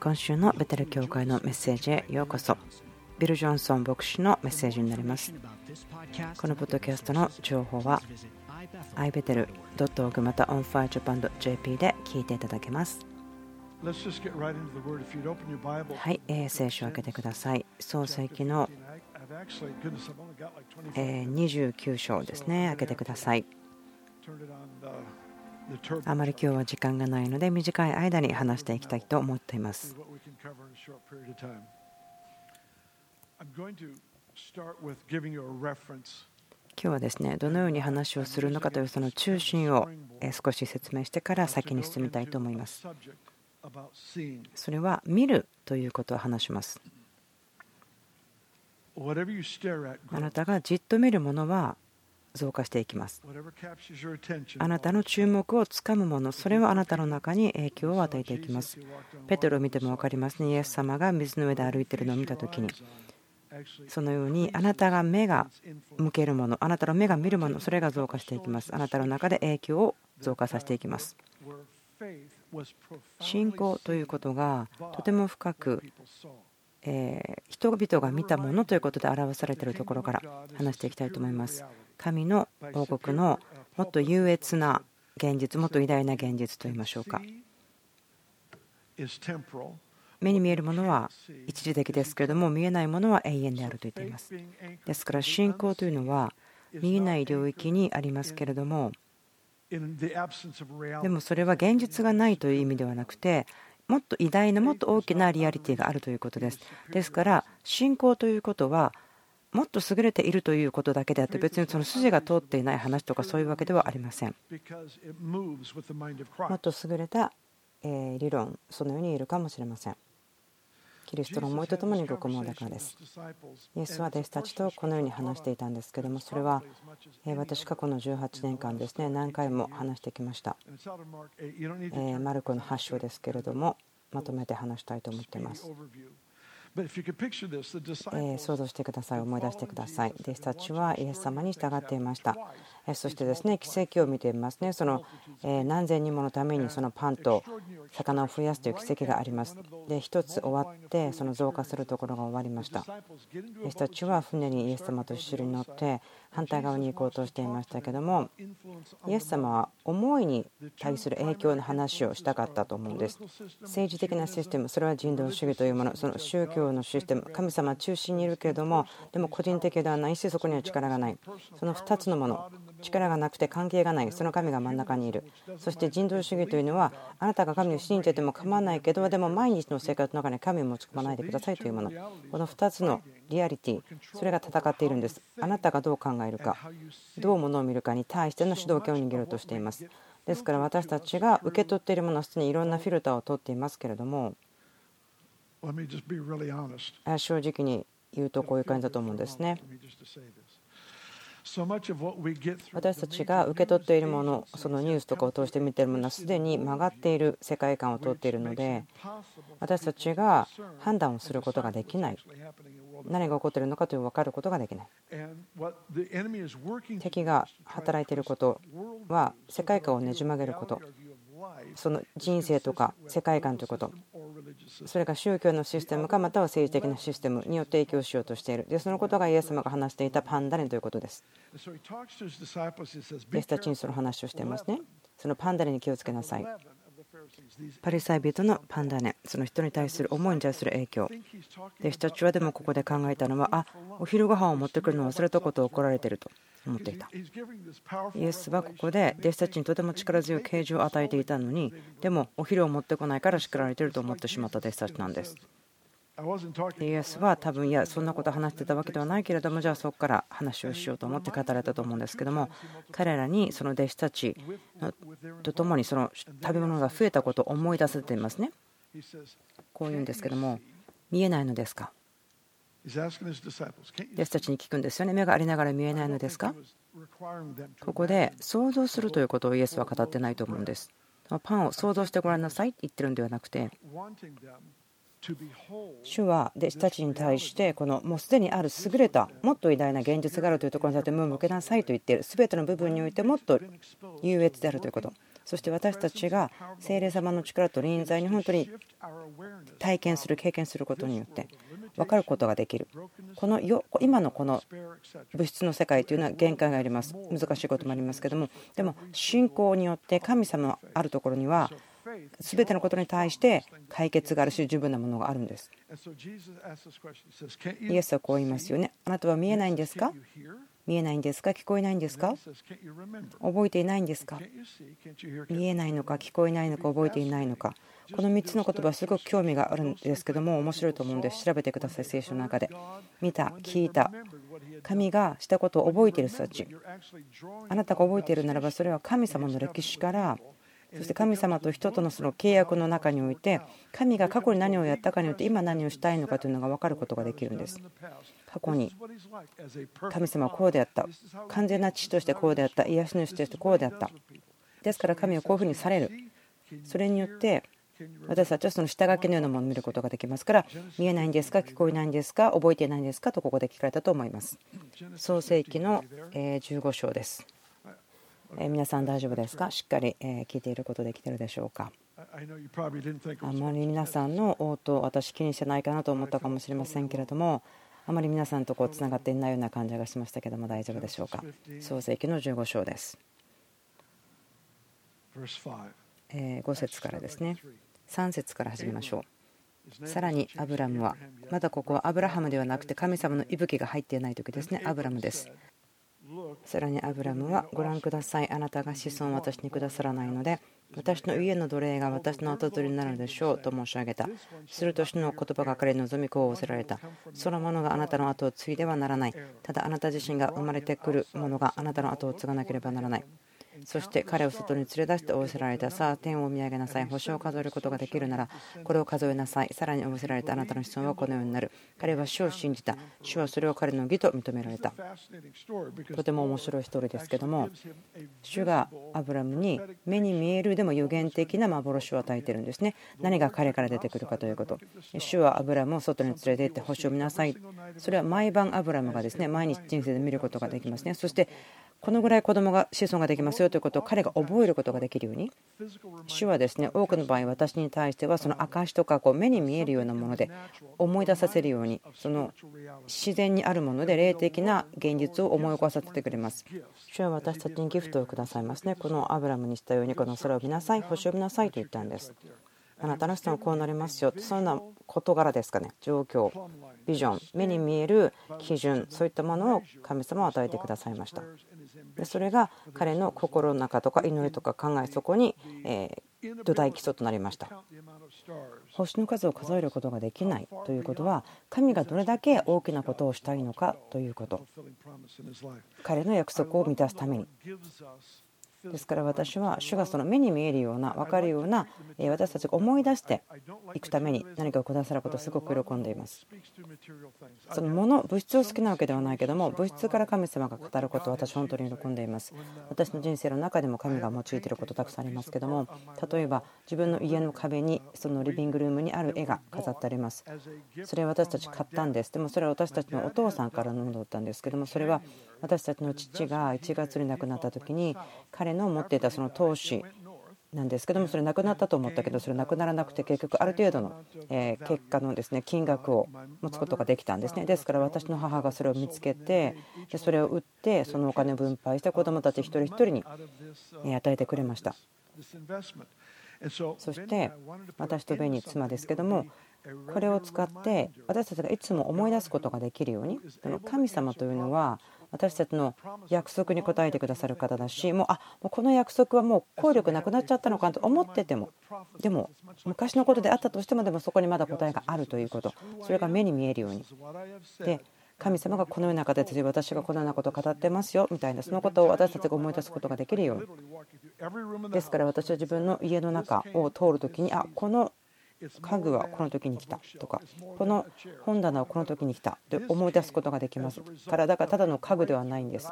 今週のベテル教会のメッセージへようこそ。ビル・ジョンソン牧師のメッセージになります。このポッドキャストの情報は ibetel.org また onfirejapan.jp で聞いていただけます。はい、えー、聖書を開けてください。創世記の29章ですね開けてくださいあまり今日は時間がないので短い間に話していきたいと思っています。今日はですねどのように話をするのかというその中心を少し説明してから先に進みたいと思います。それは見るということを話します。あなたがじっと見るものは増加していきます。あなたの注目をつかむものそれはあなたの中に影響を与えていきます。ペトロを見ても分かりますね。イエス様が水の上で歩いているのを見た時に。そのようにあなたが目が向けるものあなたの目が見るものそれが増加していきます。あなたの中で影響を増加させていきます。信仰ということがとても深くえ人々が見たものということで表されているところから話していきたいと思います。神の王国のもっと優越な現実もっと偉大な現実といいましょうか。目に見えるものは一時的ですけれども見えないものは永遠であると言っています。ですから信仰というのは見えない領域にありますけれどもでもそれは現実がないという意味ではなくてもっと偉大なもっと大きなリアリティがあるということです。ですから信仰ということはもっと優れているということだけであって別にその筋が通っていない話とかそういうわけではありません。もっと優れた理論そのように言えるかもしれません。キリストの思いとともに僕もだからです。イエスは弟子たちとこのように話していたんですけどもそれは私過去の18年間ですね何回も話してきました。マルコの発祥ですけれどもまとめて話したいと思っています。想像してください。思い出してください。弟子たちはイエス様に従っていました。そしてですね奇跡を見ていますね。その何千人ものためにそのパンと魚を増やすという奇跡があります。で1つ終わってその増加するところが終わりました。弟子たちは船にイエス様と一緒に乗って反対側に行こうとしていましたけどもイエス様は思いに対する影響の話をしたかったと思うんです。政治的なシステムそれは人道主義というものその宗教のシステム神様中心にいるけれどもでも個人的ではないしそこには力がない。その2つのもの力がなくて関係がない。その神が真ん中にいる。そして人道主義というのはあなたが神を信じてても構わないけどでも毎日の生活の中に神を持ち込まないでくださいというもの。この2つのリアリティそれが戦っているんです。あなたがどう考えるか。どうものを見るかに対しての主導権を握ろうとしています。ですから私たちが受け取っているものはすでにいろんなフィルターを取っていますけれども。正直に言うとこういう感じだと思うんですね。私たちが受け取っているものそのニュースとかを通して見ているものはすでに曲がっている世界観を通っているので私たちが判断をすることができない何が起こっているのかという分かることができない。敵が働いていることは世界観をねじ曲げること。その人生とか世界観ということ。それが宗教のシステムかまたは政治的なシステムによって影響しようとしている。でそのことがイエス様が話していたパンダネということです。弟子たちにその話をしていますね。そのパンダネに気をつけなさいパリサイ人のパンダネその人に対する思いに対する影響。で人たちはでもここで考えたのはあお昼ご飯を持ってくるのを忘れたことを怒られてると。思っていた。イエスはここで弟子たちにとても力強い啓示を与えていたのにでもお昼を持ってこないから叱られてると思ってしまった弟子たちなんです。イエスは多分いやそんなこと話してたわけではないけれどもじゃあそこから話をしようと思って語られたと思うんですけども彼らにその弟子たちと共にその食べ物が増えたことを思い出せていますね。こう言うんですけども見えないのですか？弟子たちに聞くんですよね。目がありながら見えないのですか？ここで想像するということをイエスは語ってないと思うんです。パンを想像してごらんなさいって言ってるんではなくて主は弟子たちに対してこのもうすでにある優れたもっと偉大な現実があるというところに対して目を向けなさいと言っている全ての部分においてもっと優越であるということ。そして私たちが聖霊様の力と臨在に本当に体験する経験することによって分かることができる。この今のこの物質の世界というのは限界があります。難しいこともありますけども。でも信仰によって神様のあるところには全てのことに対して解決があるし十分なものがあるんです。イエスはこう言いますよね。あなたは見えないんですか？見えないんですか？聞こえないんですか？覚えていないんですか？見えないのか？聞こえないのか？覚えていないのか？この3つの言葉すごく興味があるんですけども面白いと思うんです調べてください聖書の中で。見た聞いた。神がしたことを覚えている人たち。あなたが覚えているならばそれは神様の歴史からそして神様と人とのその契約の中において神が過去に何をやったかによって今何をしたいのかというのが分かることができるんです。過去に神様はこうであった。完全な父としてこうであった。癒し主としてこうであった。ですから神はこういうふうにされる。それによって私たちはその下書きのようなものを見ることができますから見えないんですか？聞こえないんですか？覚えていないんですか？とここで聞かれたと思います。創世記の15章です。皆さん大丈夫ですか？しっかり聞いていることできてるでしょうか？あまり皆さんの応答私気にしてないかなと思ったかもしれませんけれどもあまり皆さんとこうつながっていないような感じがしましたけども大丈夫でしょうか？創世記の15章です。5節からですね。3節から始めましょう。さらにアブラムはまだここはアブラハムではなくて神様の息吹が入っていない時ですね。アブラムですさらにアブラムはご覧ください。あなたが子孫を私にくださらないので私の家の奴隷が私の跡取りになるでしょうと申し上げた。すると主の言葉が彼に望みこう仰せられた。そのものがあなたの後を継いではならない。ただあなた自身が生まれてくるものがあなたの後を継がなければならない。そして彼を外に連れ出して仰せられた。さあ天を見上げなさい。星を数えることができるならこれを数えなさい。さらに仰せられたあなたの子孫はこのようになる。彼は主を信じた。主はそれを彼の義と認められた。とても面白いストーリーですけども主がアブラムに目に見えるでも予言的な幻を与えてるんですね。何が彼から出てくるかということ。主はアブラムを外に連れて行って星を見なさい。それは毎晩アブラムがですね毎日人生で見ることができますね。そしてこのぐらい子供が子孫ができますよということを彼が覚えることができるように主はですね多くの場合私に対してはその証とかこう目に見えるようなもので思い出させるようにその自然にあるもので霊的な現実を思い起こさせてくれます。主は私たちにギフトをくださいますね。このアブラムにしたようにこの空を見なさい。星を見なさいと言ったんです。あなたの人はこうなりますよ。とそんな事柄ですかね。状況ビジョン目に見える基準そういったものを神様は与えてくださいました。それが彼の心の中とか祈りとか考えそこに土台基礎となりました。星の数を数えることができないということは神がどれだけ大きなことをしたいのかということ。彼の約束を満たすために。ですから私は主がその目に見えるような分かるような私たちが思い出していくために何かをくださることをすごく喜んでいます。そのもの物質を好きなわけではないけども物質から神様が語ることを私本当に喜んでいます。私の人生の中でも神が用いていることたくさんありますけども例えば自分の家の壁にそのリビングルームにある絵が飾ってあります。それは私たち買ったんです。でもそれは私たちのお父さんからのものだったんですけどもそれは私たちの父が1月に亡くなった時に彼の持っていたその投資なんですけどもそれなくなったと思ったけどそれなくならなくて結局ある程度の結果のですね金額を持つことができたんですね。ですから私の母がそれを見つけてでそれを売ってそのお金を分配して子どもたち一人一人に与えてくれました。そして私とベニー妻ですけどもこれを使って私たちがいつも思い出すことができるように神様というのは私たちの約束に応えてくださる方だしもうあもうこの約束はもう効力なくなっちゃったのかと思っててもでも昔のことであったとしてもでもそこにまだ答えがあるということ。それが目に見えるように。で神様がこのような形で私がこのようなことを語ってますよみたいなそのことを私たちが思い出すことができるように。ですから私は自分の家の中を通る時にあこの家具はこの時に来たとかこの本棚はこの時に来たと思い出すことができます。からだからただの家具ではないんです。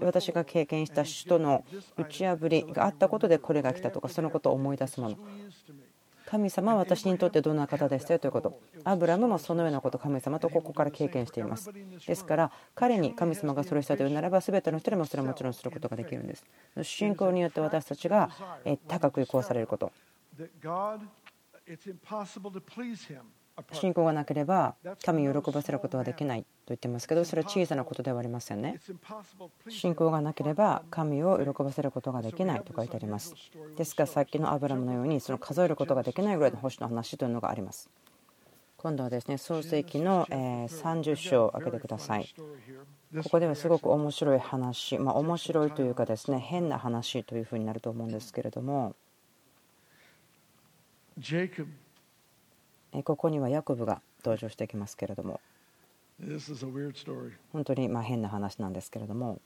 私が経験した首都の打ち破りがあったことでこれが来たとかそのことを思い出すもの神様は私にとってどんな方でしたよということアブラムもそのようなこと神様とここから経験していますですから彼に神様がそれをしたというならば全ての人でもそれはもちろんすることができるんです信仰によって私たちが高く移行されること。信仰がなければ神を喜ばせることはできないと言ってますけどそれは小さなことではありませんね。信仰がなければ神を喜ばせることができないと書いてあります。ですからさっきのアブラムのようにその数えることができないぐらいの星の話というのがあります。今度はですね創世記の30章を開けてください。ここではすごく面白い話まあ面白いというかですね変な話というふうになると思うんですけれどもここにはヤコブが登場してきますけれども。本当にま変な話なんですけれども。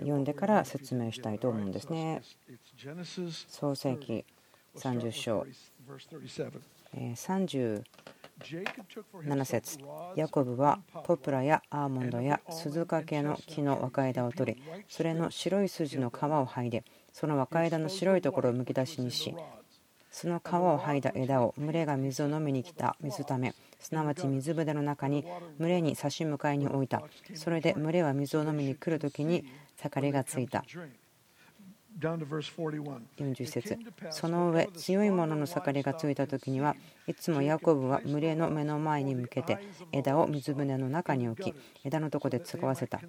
読んでから説明したいと思うんですね。創世記30章。37節。ヤコブはポプラやアーモンドや鈴掛の木の若枝を取りそれの白い筋の皮を剥いでその若枝の白いところをむき出しにしその皮を剥いだ枝を群れが水を飲みに来た水ためすなわち水舟の中に群れに差し向かいに置いた。それで群れは水を飲みに来る時に盛りがついた。40節。その上強いものの盛りがついた時にはいつもヤコブは群れの目の前に向けて枝を水舟の中に置き枝のとこで使わせた。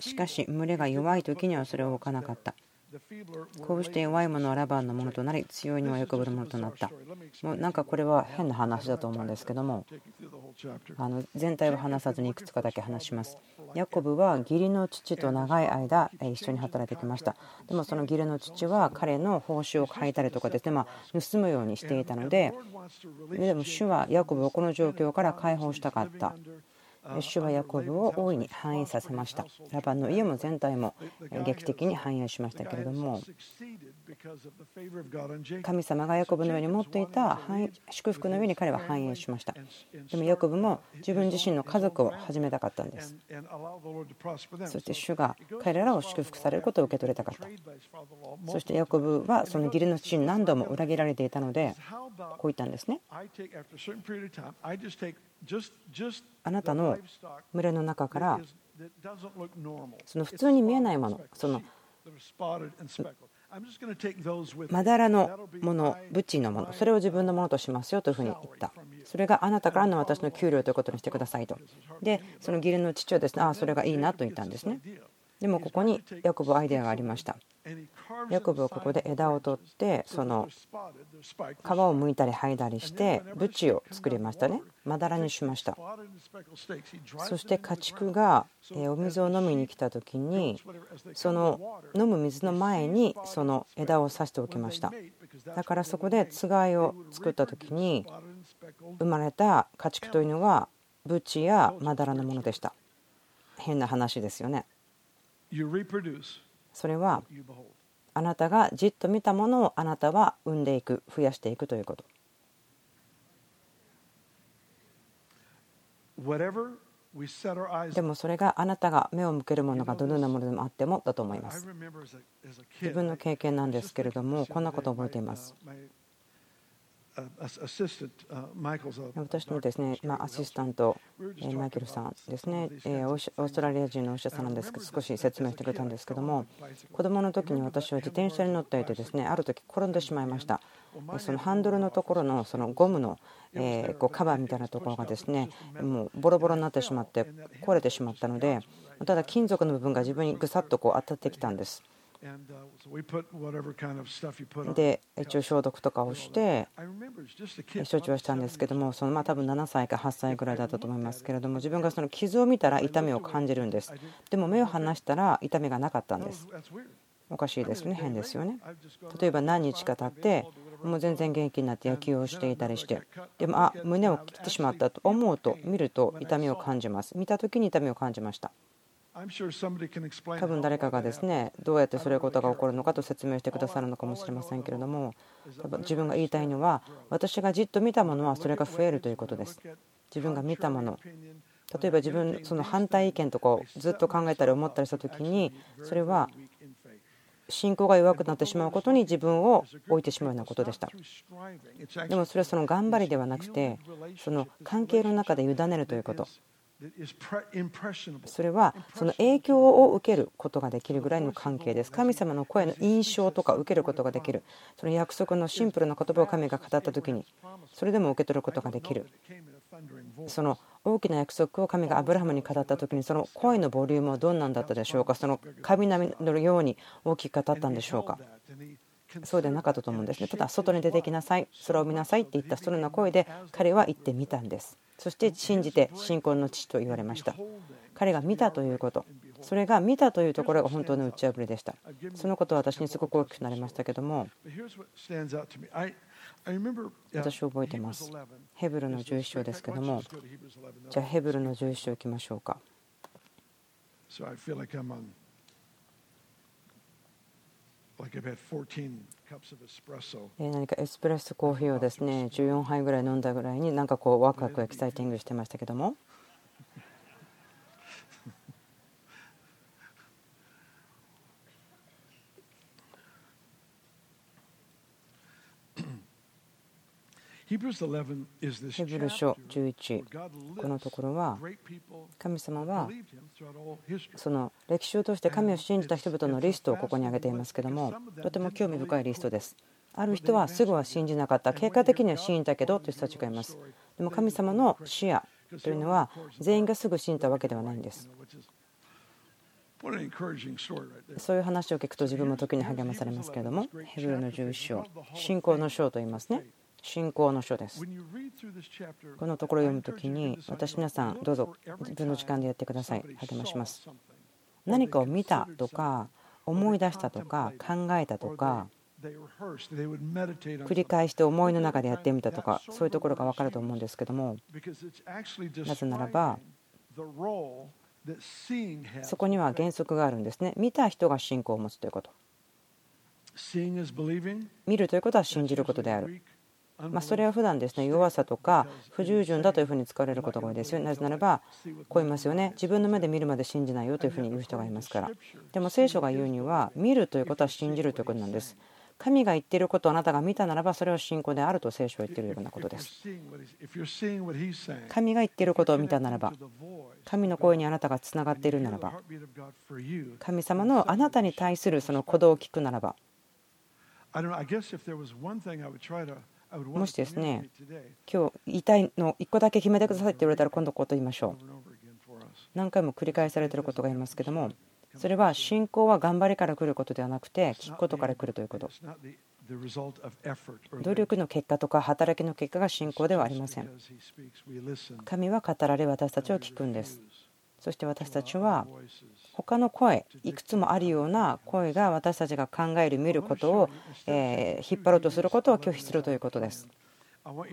しかし群れが弱い時にはそれを置かなかった。こうして弱いものはラバンのものとなり強いのはよくぶるものとなった。もうなんかこれは変な話だと思うんですけどもあの全体を話さずにいくつかだけ話します。ヤコブは義理の父と長い間一緒に働いてきました。でもその義理の父は彼の報酬を変えたりとかですねまあ盗むようにしていたのででも主はヤコブをこの状況から解放したかった。主はヤコブを大いに繁栄させました。ラバンの家も全体も劇的に繁栄しましたけれども神様がヤコブのように持っていた祝福の上に彼は繁栄しました。でもヤコブも自分自身の家族を始めたかったんです。そして主が彼らを祝福されることを受け取れたかった。そしてヤコブはその義理の父に何度も裏切られていたのでこう言ったんですね。あなたの群れの中からその普通に見えないものそのまだらのものブチのものそれを自分のものとしますよというふうに言った。それがあなたからの私の給料ということにしてくださいと。でその義理の父はです。ねああそれがいいなと言ったんですねでもここにヤコブアイデアがありました。ヤコブはここで枝を取ってその皮を剥いたり剥いだりしてブチを作りましたね。まだらにしました。そして家畜がお水を飲みに来た時にその飲む水の前にその枝を刺しておきました。だからそこでつがいを作った時に生まれた家畜というのはブチやまだらのものでした。変な話ですよね。それはあなたがじっと見たものをあなたは生んでいく増やしていくということ。でもそれがあなたが目を向けるものがどのようなものでもあってもだと思います。自分の経験なんですけれどもこんなことを覚えています私のですね、まアシスタント、マイケルさんですね、オーストラリア人のお医者さんなんですけど、少し説明してくれたんですけども、子供の時に私は自転車に乗っていて、ですねある時転んでしまいました。そのハンドルのところのそのゴムのえこうカバーみたいなところがですねもうボロボロになってしまって壊れてしまったのでただ金属の部分が自分にぐさっとこう当たってきたんです。で一応消毒とかをして処置をしたんですけどもそのまあ多分7歳か8歳ぐらいだったと思いますけれども自分がその傷を見たら痛みを感じるんです。でも目を離したら痛みがなかったんです。おかしいですね変ですよね。例えば何日か経ってもう全然元気になって野球をしていたりしてでもあ胸を切ってしまったと思うと見ると痛みを感じます。見た時に痛みを感じました多分誰かがですねどうやってそういうことが起こるのかと説明してくださるのかもしれませんけれども多分自分が言いたいのは私がじっと見たものはそれが増えるということです。自分が見たもの。例えば自分その反対意見とかをずっと考えたり思ったりした時にそれは信仰が弱くなってしまうことに自分を置いてしまうようなことでした。でもそれはその頑張りではなくてその関係の中で委ねるということそれはその影響を受けることができるぐらいの関係です。神様の声の印象とか受けることができる。その約束のシンプルな言葉を神が語った時にそれでも受け取ることができる。その大きな約束を神がアブラハムに語った時にその声のボリュームはどんなんだったでしょうか？その神並みのように大きく語ったんでしょうか？そうではなかったと思うんですね。ただ外に出てきなさい。空を見なさいって言ったそのような声で彼は言ってみたんです。そして信じて信仰の父と言われました。彼が見たということ。それが見たというところが本当の打ち破りでした。そのことは私にすごく大きくなりましたけども。私覚えてます。ヘブルの11章ですけども。じゃあヘブルの11章いきましょうか何かエスプレッソコーヒーをですね14杯ぐらい飲んだぐらいになんかこうワクワクエキサイティングしてましたけどもヘブル書11このところは神様はその歴史を通して神を信じた人々のリストをここに挙げていますけどもとても興味深いリストです。ある人はすぐは信じなかった。結果的には信じたけどという人たちがいます。でも神様の視野というのは全員がすぐ信じたわけではないんです。そういう話を聞くと自分も時に励まされますけれどもヘブルの11章信仰の章と言いますね信仰の書です。このところを読むときに私皆さんどうぞ自分の時間でやってください。励まします。何かを見たとか思い出したとか考えたとか繰り返して思いの中でやってみたとかそういうところが分かると思うんですけどもなぜならばそこには原則があるんですね。見た人が信仰を持つということ。見るということは信じることであるまそれは普段ですね弱さとか不従順だというふうに使われることが多いですよなぜならばこう言いますよね。自分の目で見るまで信じないよというふうに言う人がいますから。でも聖書が言うには見るということは信じるということなんです。神が言っていることをあなたが見たならばそれは信仰であると聖書は言っているようなことです。神が言っていることを見たならば神の声にあなたがつながっているならば神様のあなたに対するその鼓動を聞くならば。もしですね今日言いの1個だけ決めてくださいって言われたら今度こうと言いましょう。何回も繰り返されてることがいますけどもそれは信仰は頑張りから来ることではなくて聞くことから来るということ。努力の結果とか働きの結果が信仰ではありません。神は語られ私たちを聞くんです。そして私たちは他の声いくつもあるような声が私たちが考える見ることをえ引っ張ろうとすることを拒否するということです。こ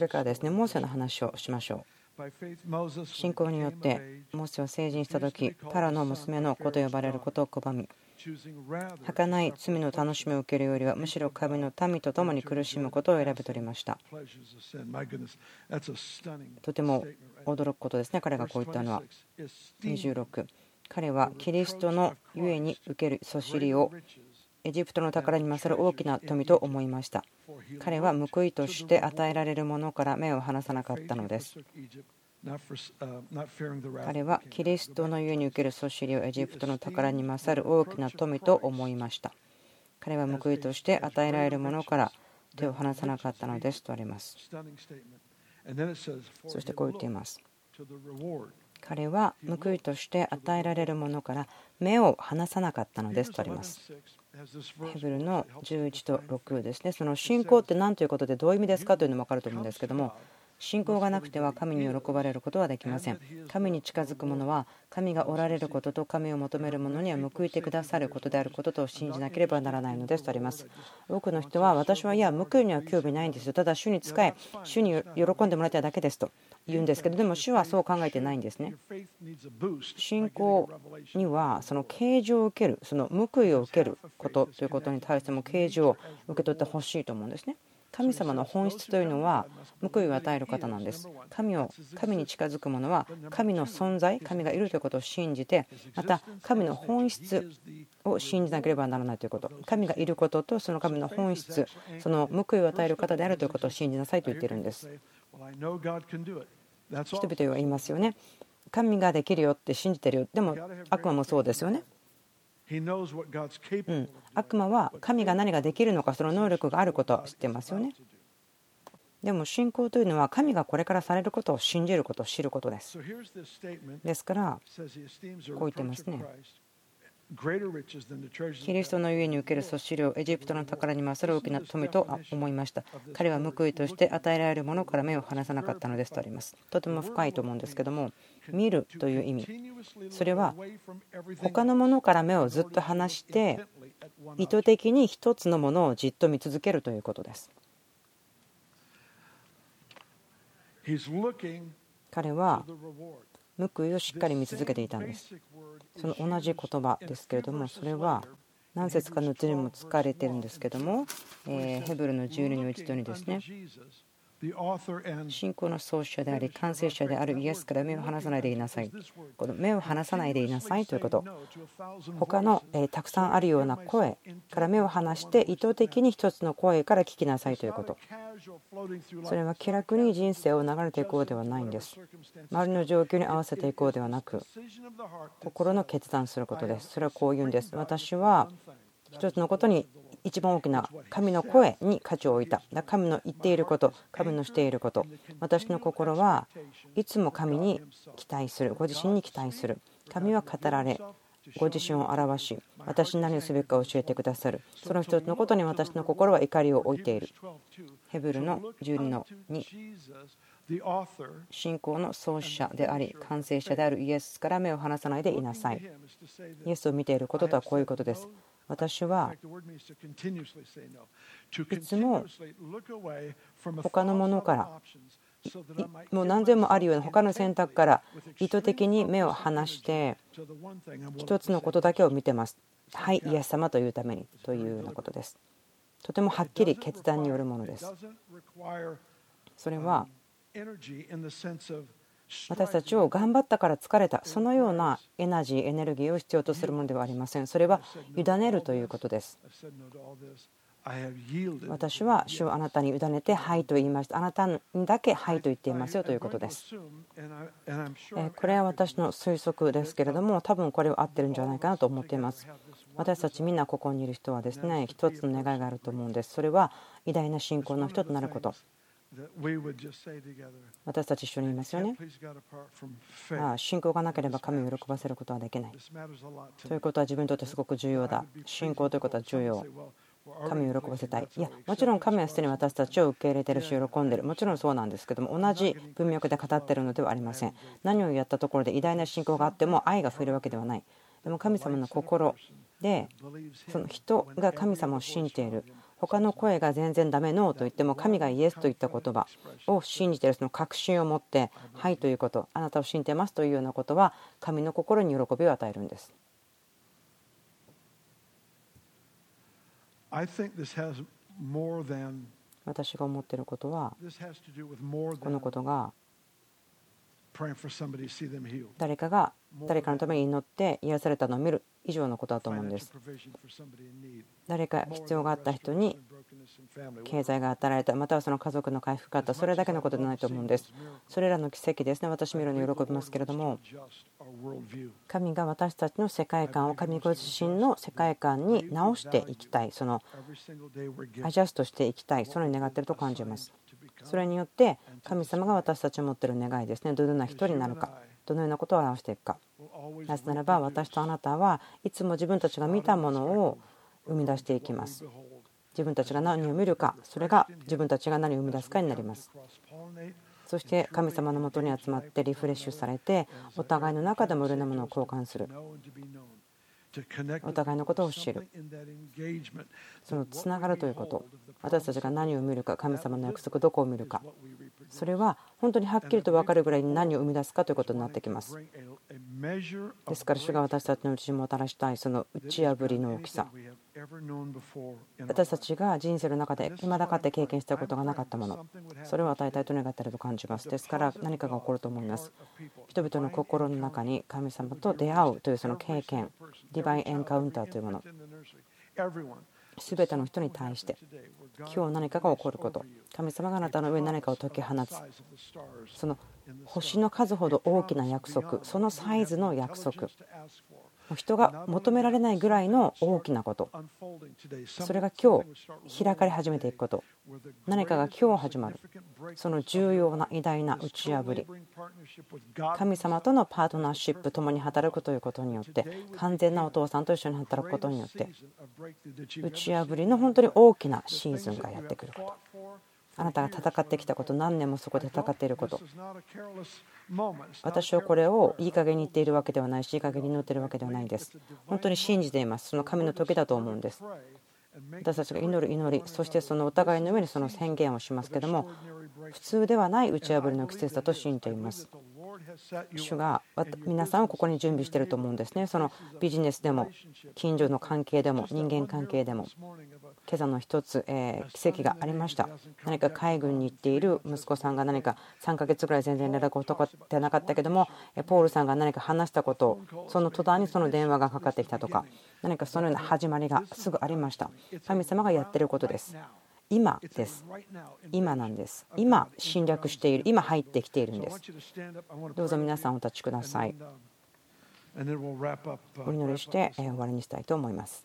れからですねモーセの話をしましょう。信仰によってモーセは成人した時パラの娘の子と呼ばれることを拒み儚い罪の楽しみを受けるよりはむしろ神の民と共に苦しむことを選び取りました。とても驚くことですね。彼がこう言ったのは。26彼はキリストのゆえに受けるそしりをエジプトの宝に勝る大きな富と思いました。彼は報いとして与えられるものから目を離さなかったのです。彼はキリストの家に受けるそしりをエジプトの宝に勝る大きな富と思いました。彼は報いとして与えられるものから手を離さなかったのですとありますそしてこう言っています。彼は報いとして与えられるものから目を離さなかったのですとあります。ヘブルの11と6ですね。その信仰って何ということでどういう意味ですかというのも分かると思うんですけども信仰がなくては神に喜ばれることはできません。神に近づく者は神がおられることと神を求める者には報いてくださることであることと信じなければならないのですとあります。多くの人は私はいや報いには興味ないんですよ。ただ主に仕え。主に喜んでもらいたいだけですと。言うんですけどでも主はそう考えてないんですね。信仰にはその啓示を受けるその報いを受けることということに対しても啓示を受け取ってほしいと思うんですね。神様の本質というのは報いを与える方なんです。神を神に近づく者は神の存在神がいるということを信じてまた神の本質を信じなければならないということ。神がいることとその神の本質その報いを与える方であるということを信じなさいと言っているんです。人々は言いますよね。神ができるよって信じてるよ。でも悪魔もそうですよね。うん、悪魔は神が何ができるのかその能力があることは知ってますよね。でも信仰というのは神がこれからされることを信じることを知ることです。ですからこう言ってますね。キリストの家に受ける卒資料エジプトの宝に勝る大きな富と思いました。彼は報いとして与えられるものから目を離さなかったのですとあります。とても深いと思うんですけども見るという意味。それは他のものから目をずっと離して意図的に一つのものをじっと見続けるということです。彼は報いをしっかり見続けていたんです。その同じ言葉ですけれどもそれは何節かのうちにも使われてるんですけどもヘブルの12の1とにですね信仰の創始者であり完成者であるイエスから目を離さないでいなさい。この目を離さないでいなさいということ。他のたくさんあるような声から目を離して意図的に一つの声から聞きなさいということ。それは気楽に人生を流れていこうではないんです。周りの状況に合わせていこうではなく心の決断することです。それはこう言うんです。私は一つのことに一番大きな神の声に価値を置いた。神の言っていること神のしていること。私の心はいつも神に期待する。ご自身に期待する。神は語られご自身を表し私に何をすべきか教えてくださる。その一つのことに私の心は怒りを置いている。ヘブルの12の2信仰の創始者であり完成者であるイエスから目を離さないでいなさい。イエスを見ていることとはこういうことです。私はいつも他のものからもう何千もあるような他の選択から意図的に目を離して一つのことだけを見てます。はいイエス様というためにというようなことです。とてもはっきり決断によるものです。それは私たちを頑張ったから疲れた。そのようなエナジーエネルギーを必要とするものではありません。それは委ねるということです。私は主をあなたに委ねてはいと言いました。あなたにだけはいと言っていますよということです。これは私の推測ですけれども多分これは合ってるんじゃないかなと思っています。私たちみんなここにいる人はですね一つの願いがあると思うんです。それは偉大な信仰の人となること。私たち一緒に言いますよね。ああ信仰がなければ神を喜ばせることはできない。ということは自分にとってすごく重要だ。信仰ということは重要。神を喜ばせたい。いや、もちろん神はすでに私たちを受け入れてるし、喜んでる。もちろんそうなんですけども、同じ文脈で語ってるのではありません。何をやったところで偉大な信仰があっても愛が増えるわけではない。でも神様の心で、その人が神様を信じている。他の声が全然ダメノーと言っても神がイエスといった言葉を信じているその確信を持ってはいということあなたを信じてますというようなことは神の心に喜びを与えるんです。私が思っていることはこのことが誰かが誰かのために祈って癒されたのを見る以上のことだと思うんです。誰か必要があった人に経済が与えられたまたはその家族の回復があったそれだけのことではないと思うんです。それらの奇跡ですね私見るの喜びますけれども。神が私たちの世界観を神ご自身の世界観に直していきたいそのアジャストしていきたいそのように願っていると感じますそれによって神様が私たちの持っている願いですね。どのような人になるかどのようなことを表していくか。なぜならば私とあなたはいつも自分たちが見たものを生み出していきます。自分たちが何を見るかそれが自分たちが何を生み出すかになります。そして神様のもとに集まってリフレッシュされてお互いの中でもいろんなものを交換するお互いのことを知る。そのつながるということ。私たちが何を見るか神様の約束どこを見るか。それは本当にはっきりと分かるぐらいに何を生み出すかということになってきます。ですから主が私たちのうちにもたらしたいその打ち破りの大きさ私たちが人生の中で未だかって経験したことがなかったもの。それを与えたいと願っていると感じます。ですから何かが起こると思います。人々の心の中に神様と出会うというその経験ディバインエンカウンターというもの。全ての人に対して今日何かが起こること。神様があなたの上に何かを解き放つ。その星の数ほど大きな約束そのサイズの約束人が求められないぐらいの大きなこと。それが今日開かれ始めていくこと。何かが今日始まる。その重要な偉大な打ち破り。神様とのパートナーシップ共に働くということによって完全なお父さんと一緒に働くことによって打ち破りの本当に大きなシーズンがやってくること。あなたが戦ってきたこと何年もそこで戦っていること。私はこれをいい加減に言っているわけではないしいい加減に祈っているわけではないんです。本当に信じています。その神の時だと思うんです。私たちが祈る祈りそしてそのお互いの上にその宣言をしますけども普通ではない打ち破りの季節だと信じています。主が皆さんをここに準備していると思うんですね。そのビジネスでも近所の関係でも人間関係でも今朝の一つ、え奇跡がありました。何か海軍に行っている息子さんが何か3ヶ月ぐらい全然連絡を取ってなかったけどもポールさんが何か話したことその途端にその電話がかかってきたとか何かそのような始まりがすぐありました。神様がやってることです。今です。今なんです。今侵略している。今入ってきているんです。どうぞ皆さんお立ちください。お祈りして終わりにしたいと思います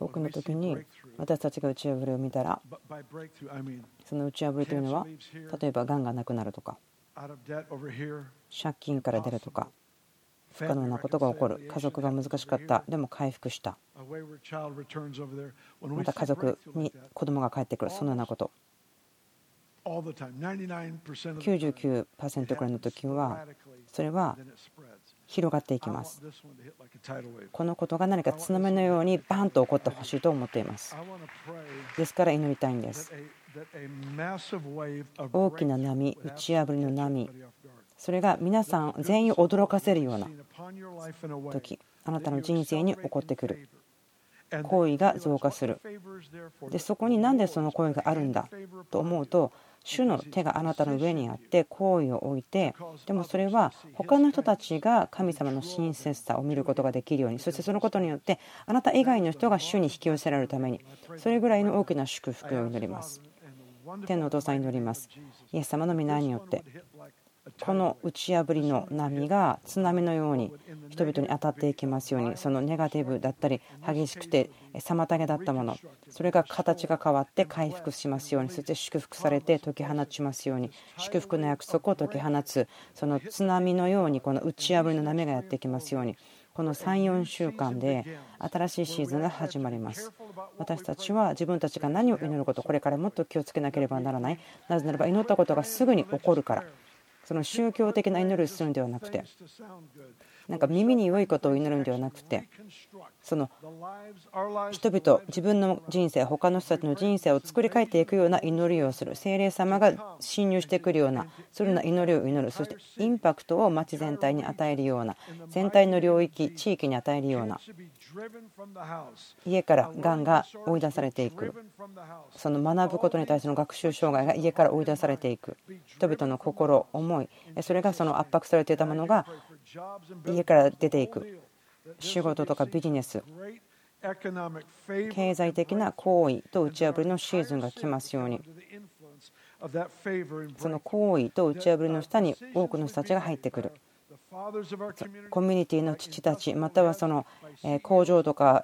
多くの時に私たちが打ち破りを見たらその打ち破りというのは例えばがんがなくなるとか借金から出るとか不可能なことが起こる。家族が難しかった。でも回復した。また家族に子供が帰ってくる。そのようなこと。99%くらいの時はそれは広がっていきます。このことが何か津波のようにバンと起こってほしいと思っています。ですから祈りたいんです。大きな波打ち破りの波。それが皆さん全員驚かせるような時あなたの人生に起こってくる。行為が増加する。でそこに何でその行為があるんだと思うと主の手があなたの上にあって好意を置いてでもそれは他の人たちが神様の親切さを見ることができるようにそしてそのことによってあなた以外の人が主に引き寄せられるためにそれぐらいの大きな祝福を祈ります。天のお父さん祈ります。イエス様の皆によってこの打ち破りの波が津波のように人々に当たっていきますようにそのネガティブだったり激しくて妨げだったものそれが形が変わって回復しますようにそして祝福されて解き放ちますように祝福の約束を解き放つその津波のようにこの打ち破りの波がやってきますようにこの34週間で新しいシーズンが始まります。私たちは自分たちが何を祈ることこれからもっと気をつけなければならない。なぜならば祈ったことがすぐに起こるから。その宗教的な祈りをするんではなくてなんか耳に良いことを祈るんではなくてその人々自分の人生他の人たちの人生を作り変えていくような祈りをする。精霊様が侵入してくるようなそのような祈りを祈る。そしてインパクトを街全体に与えるような全体の領域地域に与えるような。家からがんが追い出されていく。その学ぶことに対しての学習障害が家から追い出されていく。人々の心思いそれがその圧迫されていたものが家から出ていく。仕事とかビジネス。経済的な行為と打ち破りのシーズンが来ますように。その行為と打ち破りの下に多くの人たちが入ってくるコミュニティの父たちまたはその工場とか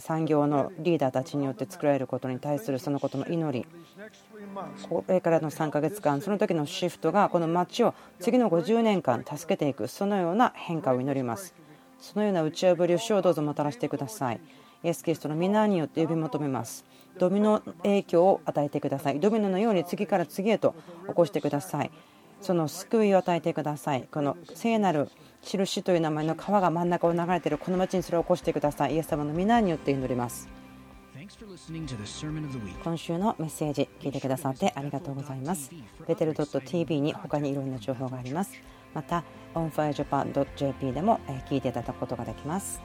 産業のリーダーたちによって作られることに対するそのことの祈りこれからの3ヶ月間その時のシフトがこの町を次の50年間助けていくそのような変化を祈ります。そのような打ち破りを主をどうぞもたらしてください。イエス・キリストの皆によって呼び求めます。ドミノ影響を与えてください。ドミノのように次から次へと起こしてくださいその救いを与えてください。この聖なる印という名前の川が真ん中を流れているこの町にそれを起こしてください。イエス様の皆によって祈ります。今週のメッセージ聞いてくださってありがとうございます。ベテル .tv に他にいろんな情報があります。また onfirejapan.jp でも聞いていただくことができます